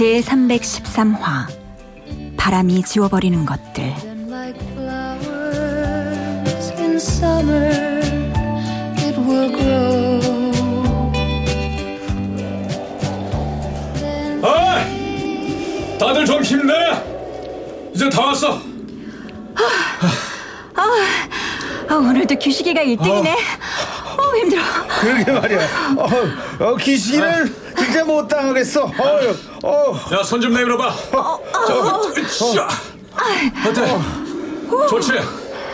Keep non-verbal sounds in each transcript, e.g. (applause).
제313화 바람이 지워버리는 것들 아! 다들 좀 힘내! 이제 다 왔어! 아, 오늘도 규식이가 1등이네 어, 힘들어 그러게 말이야. 어, 어 기시기를 진짜 못 당하겠어. 어, 어. 야, 손 좀 내밀어봐! 저기, 으쌰! 어때? 좋지?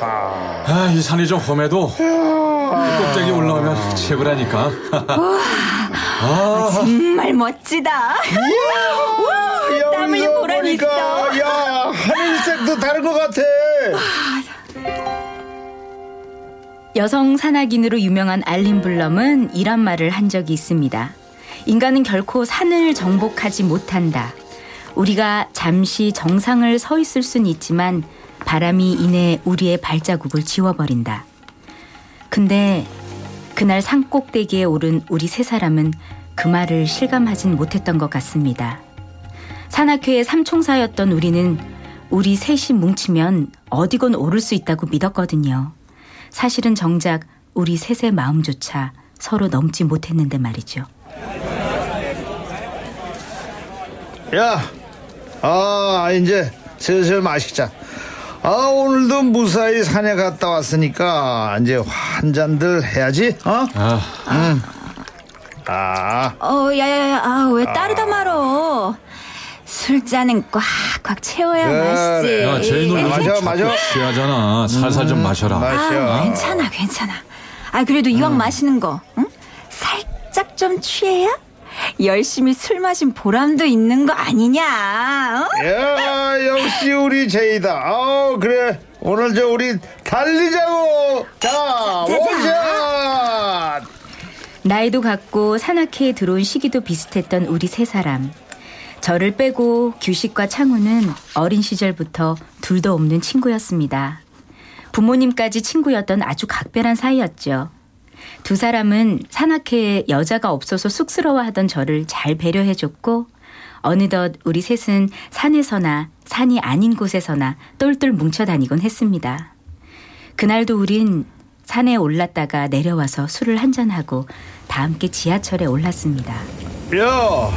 아, 이 산이 좀 험해도 이 꼭대기 올라오면 최고라니까. 정말 멋지다 야, 땀 흘린 여기서 보람이 있어. 보니까 야 하늘색도 다른 것 같아. 여성 산악인으로 유명한 알린 블럼은 이런 말을 한 적이 있습니다. 인간은 결코 산을 정복하지 못한다. 우리가 잠시 정상을 서 있을 순 있지만 바람이 이내 우리의 발자국을 지워버린다. 근데 그날 산 꼭대기에 오른 우리 세 사람은 그 말을 실감하진 못했던 것 같습니다. 산악회의 삼총사였던 우리는 우리 셋이 뭉치면 어디건 오를 수 있다고 믿었거든요. 사실은 정작 우리 셋의 마음조차 서로 넘지 못했는데 말이죠. 야, 아 이제 슬슬 마시자. 아 오늘도 무사히 산에 갔다 왔으니까 이제 한 잔들 해야지. 어? 아, 아, 어, 야야야, 아, 왜 따르다 말어? 술잔은 꽉꽉 채워야 그래. 맛있지. 야, 요즘 맞아, 맞아. 취하잖아. 살살 좀 마셔라. 마셔. 아, 괜찮아, 괜찮아. 아, 그래도 이왕 마시는 거, 응? 살짝 좀 취해야 열심히 술 마신 보람도 있는 거 아니냐? 어? 야 역시 우리 제이다. 어 그래 오늘 저 우리 달리자고. 자 원샷. 나이도 같고 산악회에 들어온 시기도 비슷했던 우리 세 사람. 저를 빼고 규식과 창우는 어린 시절부터 둘도 없는 친구였습니다. 부모님까지 친구였던 아주 각별한 사이였죠. 두 사람은 산악회에 여자가 없어서 쑥스러워하던 저를 잘 배려해줬고 어느덧 우리 셋은 산에서나 산이 아닌 곳에서나 똘똘 뭉쳐 다니곤 했습니다. 그날도 우린 산에 올랐다가 내려와서 술을 한잔하고 다 함께 지하철에 올랐습니다. 야,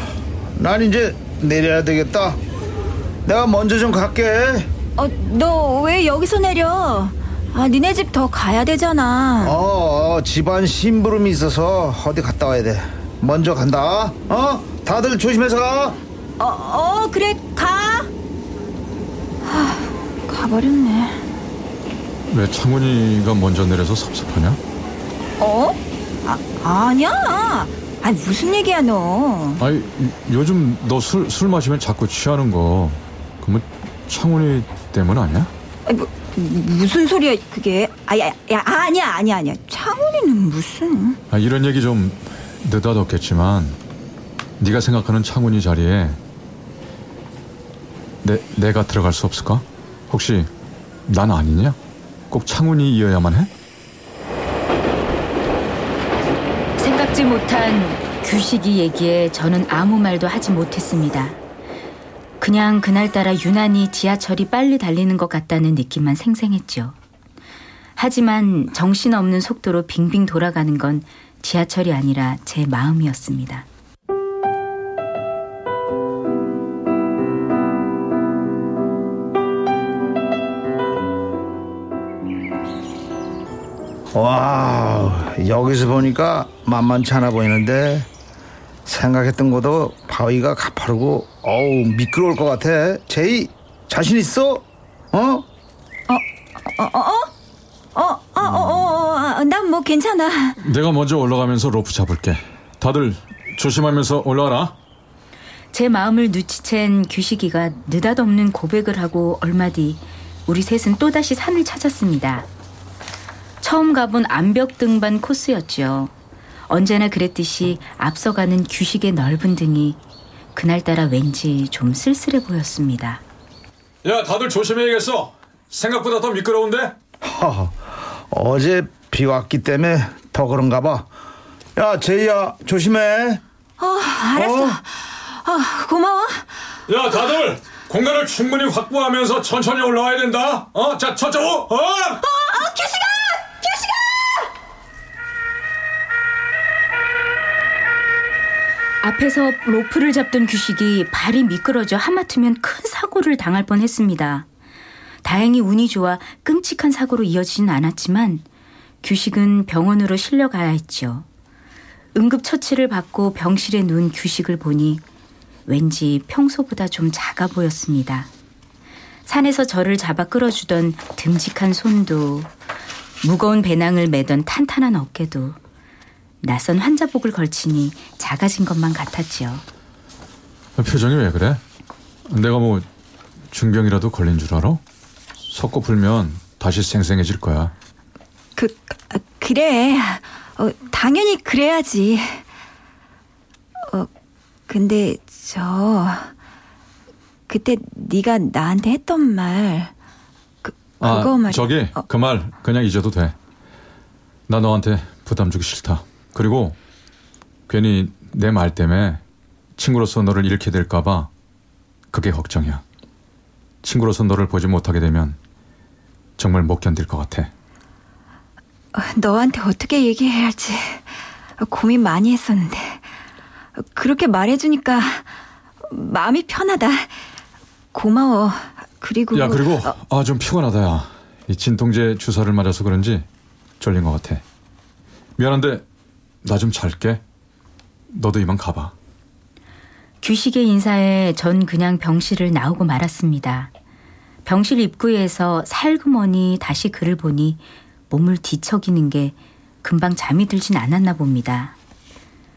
난 이제 내려야 되겠다. 내가 먼저 좀 갈게. 어, 너 왜 여기서 내려? 아, 니네 집 더 가야 되잖아. 어, 어, 집안 심부름이 있어서 어디 갔다 와야 돼. 먼저 간다. 어? 다들 조심해서 가. 어, 어, 그래, 가. 하, 가버렸네. 왜 창훈이가 먼저 내려서 섭섭하냐? 어? 아, 아니야. 아, 무슨 얘기야, 너. 아니, 이- 요즘 너 술, 술 마시면 자꾸 취하는 거. 그러면 창훈이 때문 아니야? 아, 뭐, 무슨 소리야, 그게. 아, 야, 야, 아니야, 아니야, 아니야. 창훈이는 무슨. 아, 이런 얘기 좀 느닷없겠지만 네가 생각하는 창훈이 자리에 내, 내가 들어갈 수 없을까? 혹시 난 아니냐? 꼭 창훈이이어야만 해? 생각지 못한 규식이 얘기에 저는 아무 말도 하지 못했습니다. 그냥 그날따라 유난히 지하철이 빨리 달리는 것 같다는 느낌만 생생했죠. 하지만 정신없는 속도로 빙빙 돌아가는 건 지하철이 아니라 제 마음이었습니다. 와, 여기서 보니까 만만치 않아 보이는데 생각했던 것도 바위가 가파르고 어우 미끄러울 것 같아. 제이 자신 있어? 어? 어, 어, 어, 어, 어, 어, 난 뭐 괜찮아. 내가 먼저 올라가면서 로프 잡을게. 다들 조심하면서 올라와라. 제 마음을 눈치챈 규식이가 느닷없는 고백을 하고 얼마 뒤 우리 셋은 또다시 산을 찾았습니다. 처음 가본 암벽 등반 코스였죠. 언제나 그랬듯이 앞서가는 규식의 넓은 등이 그날따라 왠지 좀 쓸쓸해 보였습니다. 야, 다들 조심해야겠어. 생각보다 더 미끄러운데? 허, 어제 비가 왔기 때문에 더 그런가 봐. 야, 제이야, 조심해. 어, 알았어. 어? 어, 고마워. 야, 다들 공간을 충분히 확보하면서 천천히 올라와야 된다. 어, 자, 천천히. 어? 어, 규식아! 규 앞에서 로프를 잡던 규식이 발이 미끄러져 하마터면 큰 사고를 당할 뻔했습니다. 다행히 운이 좋아 끔찍한 사고로 이어지진 않았지만 규식은 병원으로 실려가야 했죠. 응급처치를 받고 병실에 누운 규식을 보니 왠지 평소보다 좀 작아 보였습니다. 산에서 저를 잡아 끌어주던 듬직한 손도 무거운 배낭을 매던 탄탄한 어깨도 낯선 환자복을 걸치니 작아진 것만 같았지요. 표정이 왜 그래? 내가 뭐 중병이라도 걸린 줄 알아? 섞고 풀면 다시 생생해질 거야. 그, 아, 그래. 어, 당연히 그래야지. 어, 근데 저 그때 네가 나한테 했던 말 그, 아, 그거 말이야. 저기 어, 그말 그냥 잊어도 돼. 나 너한테 부담 주기 싫다. 그리고 괜히 내 말 때문에 친구로서 너를 잃게 될까봐 그게 걱정이야. 친구로서 너를 보지 못하게 되면 정말 못 견딜 것 같아. 어, 너한테 어떻게 얘기해야 할지 고민 많이 했었는데 그렇게 말해주니까 마음이 편하다. 고마워. 그리고 야 그리고 어, 아좀 피곤하다 야. 이 진통제 주사를 맞아서 그런지 졸린 것 같아. 미안한데 나 좀 잘게. 너도 이만 가봐. 규식의 인사에 전 그냥 병실을 나오고 말았습니다. 병실 입구에서 살그머니 다시 그를 보니 몸을 뒤척이는 게 금방 잠이 들진 않았나 봅니다.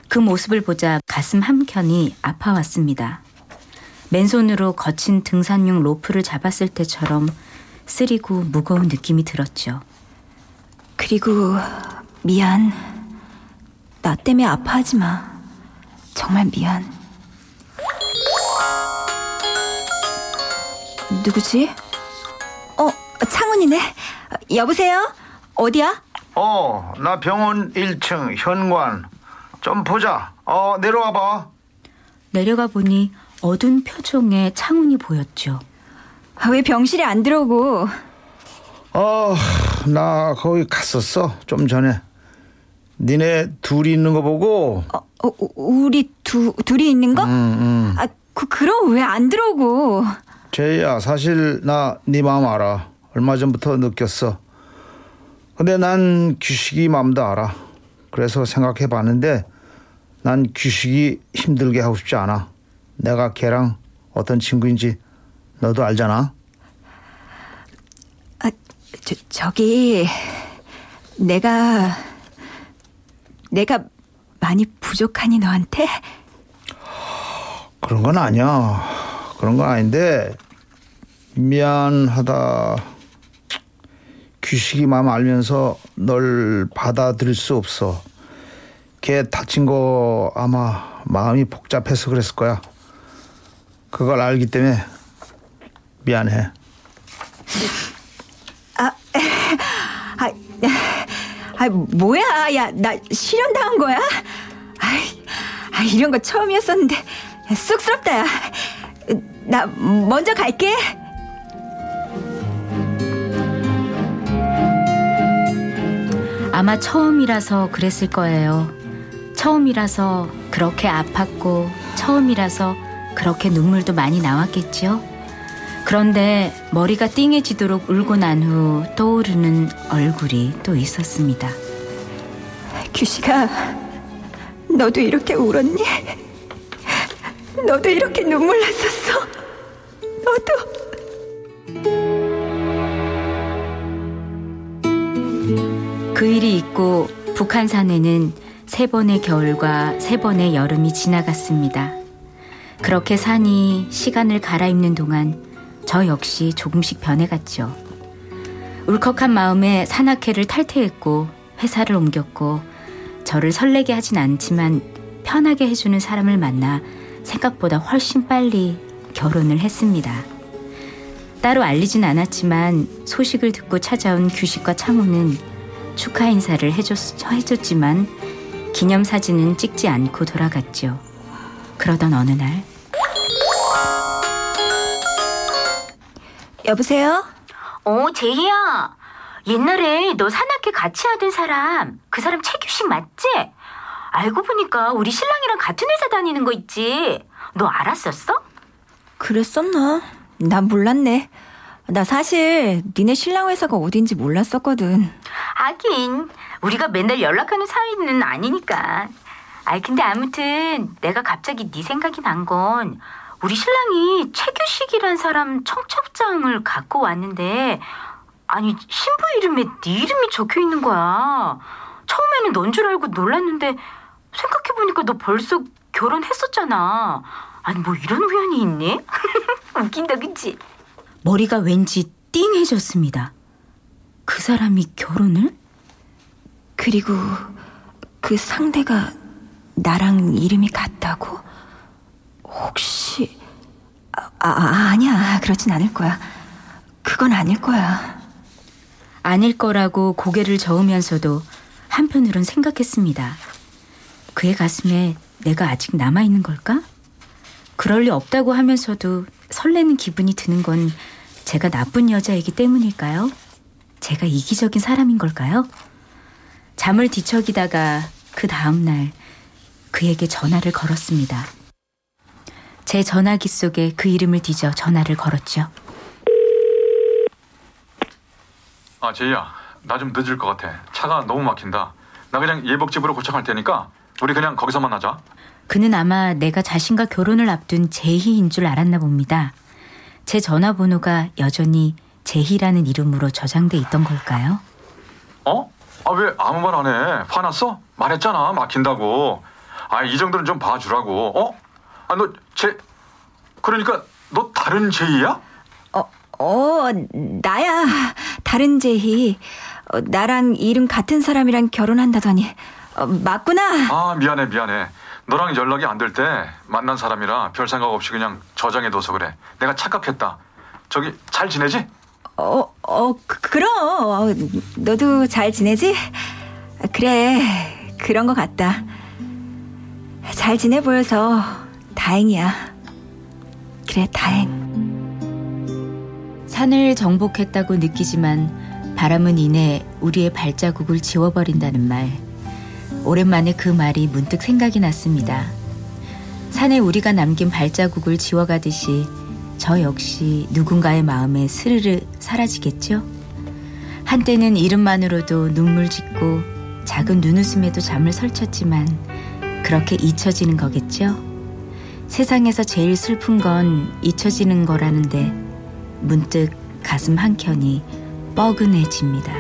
그 모습을 보자 가슴 한켠이 아파왔습니다. 맨손으로 거친 등산용 로프를 잡았을 때처럼 쓰리고 무거운 느낌이 들었죠. 그리고 미안. 나 때문에 아파하지 마. 정말 미안. 누구지? 어, 창훈이네. 여보세요? 어디야? 어, 나 병원 1층 현관. 좀 보자. 어, 내려와 봐. 내려가 보니 어두운 표정의 창훈이 보였죠. 아, 왜 병실에 안 들어오고? 어, 나 거기 갔었어. 좀 전에. 니네 둘이 있는 거 보고 어, 어, 우리 두, 둘이 있는 거? 음, 아, 그, 그럼 왜 안 들어오고? 제이야, 사실 나 네 마음 알아. 얼마 전부터 느꼈어. 근데 난 규식이 마음도 알아. 그래서 생각해 봤는데 난 규식이 힘들게 하고 싶지 않아. 내가 걔랑 어떤 친구인지 너도 알잖아. 아, 저, 저기, 내가, 내가 많이 부족하니 너한테? 그런 건 아니야. 그런 건 아닌데 미안하다. 규식이 마음 알면서 널 받아들일 수 없어. 걔 다친 거 아마 마음이 복잡해서 그랬을 거야. 그걸 알기 때문에 미안해. 아, 아, 뭐야? 야, 나 실현당한 거야? 아이, 아, 이런 거 처음이었었는데 쑥스럽다, 야. 나 먼저 갈게. 아마 처음이라서 그랬을 거예요. 처음이라서 그렇게 아팠고, 처음이라서 그렇게 눈물도 많이 나왔겠지요. 그런데 머리가 띵해지도록 울고 난 후 떠오르는 얼굴이 또 있었습니다. 규식아, 너도 이렇게 울었니? 너도 이렇게 눈물 났었어? 너도. 그 일이 있고 북한산에는 세 번의 겨울과 세 번의 여름이 지나갔습니다. 그렇게 산이 시간을 갈아입는 동안 저 역시 조금씩 변해갔죠. 울컥한 마음에 산악회를 탈퇴했고 회사를 옮겼고 저를 설레게 하진 않지만 편하게 해주는 사람을 만나 생각보다 훨씬 빨리 결혼을 했습니다. 따로 알리진 않았지만 소식을 듣고 찾아온 규식과 창호는 축하 인사를 해줬, 해줬지만 기념사진은 찍지 않고 돌아갔죠. 그러던 어느 날 여보세요? 어, 제이야. 옛날에 너 산악회 같이 하던 사람, 그 사람 최규식 맞지? 알고 보니까 우리 신랑이랑 같은 회사 다니는 거 있지. 너 알았었어? 그랬었나? 난 몰랐네. 나 사실 니네 신랑 회사가 어딘지 몰랐었거든. 하긴, 우리가 맨날 연락하는 사이는 아니니까. 아이, 근데 아무튼 내가 갑자기 네 생각이 난 건 우리 신랑이 최규식이란 사람 청첩장을 갖고 왔는데 아니 신부 이름에 네 이름이 적혀 있는 거야. 처음에는 넌 줄 알고 놀랐는데 생각해 보니까 너 벌써 결혼했었잖아. 아니 뭐 이런 우연이 있니? (laughs) 웃긴다 그치? 머리가 왠지 띵해졌습니다. 그 사람이 결혼을? 그리고 그 상대가 나랑 이름이 같다고? 혹시 아, 아 아니야 그렇진 않을 거야. 그건 아닐 거야. 아닐 거라고 고개를 저으면서도 한편으론 생각했습니다. 그의 가슴에 내가 아직 남아있는 걸까? 그럴 리 없다고 하면서도 설레는 기분이 드는 건 제가 나쁜 여자이기 때문일까요? 제가 이기적인 사람인 걸까요? 잠을 뒤척이다가 그 다음날 그에게 전화를 걸었습니다. 제 전화기 속에 그 이름을 뒤져 전화를 걸었죠. 아 제이야 나 좀 늦을 것 같아 차가 너무 막힌다 나 그냥 예복집으로 고착할 테니까 우리 그냥 거기서 만나자 그는 아마 내가 자신과 결혼을 앞둔 제희인 줄 알았나 봅니다. 제 전화번호가 여전히 제희라는 이름으로 저장돼 있던 걸까요? 어? 아 왜 아무 말 안 해? 화났어? 말했잖아 막힌다고 아 이 정도는 좀 봐주라고 어? 아 너 제 그러니까 너 다른 제이야? 어, 어, 나야. 다른 제희. 어, 나랑 이름 같은 사람이랑 결혼한다더니. 어, 맞구나. 아 미안해 미안해 너랑 연락이 안 될 때 만난 사람이라 별 생각 없이 그냥 저장해둬서 그래 내가 착각했다 저기 잘 지내지? 어, 어, 그, 그럼. 어, 너도 잘 지내지? 그래. 그런 것 같다. 잘 지내 보여서 다행이야. 그래, 다행. 산을 정복했다고 느끼지만 바람은 이내 우리의 발자국을 지워버린다는 말. 오랜만에 그 말이 문득 생각이 났습니다. 산에 우리가 남긴 발자국을 지워가듯이 저 역시 누군가의 마음에 스르르 사라지겠죠? 한때는 이름만으로도 눈물 짓고 작은 눈웃음에도 잠을 설쳤지만 그렇게 잊혀지는 거겠죠? 세상에서 제일 슬픈 건 잊혀지는 거라는데 문득 가슴 한켠이 뻐근해집니다.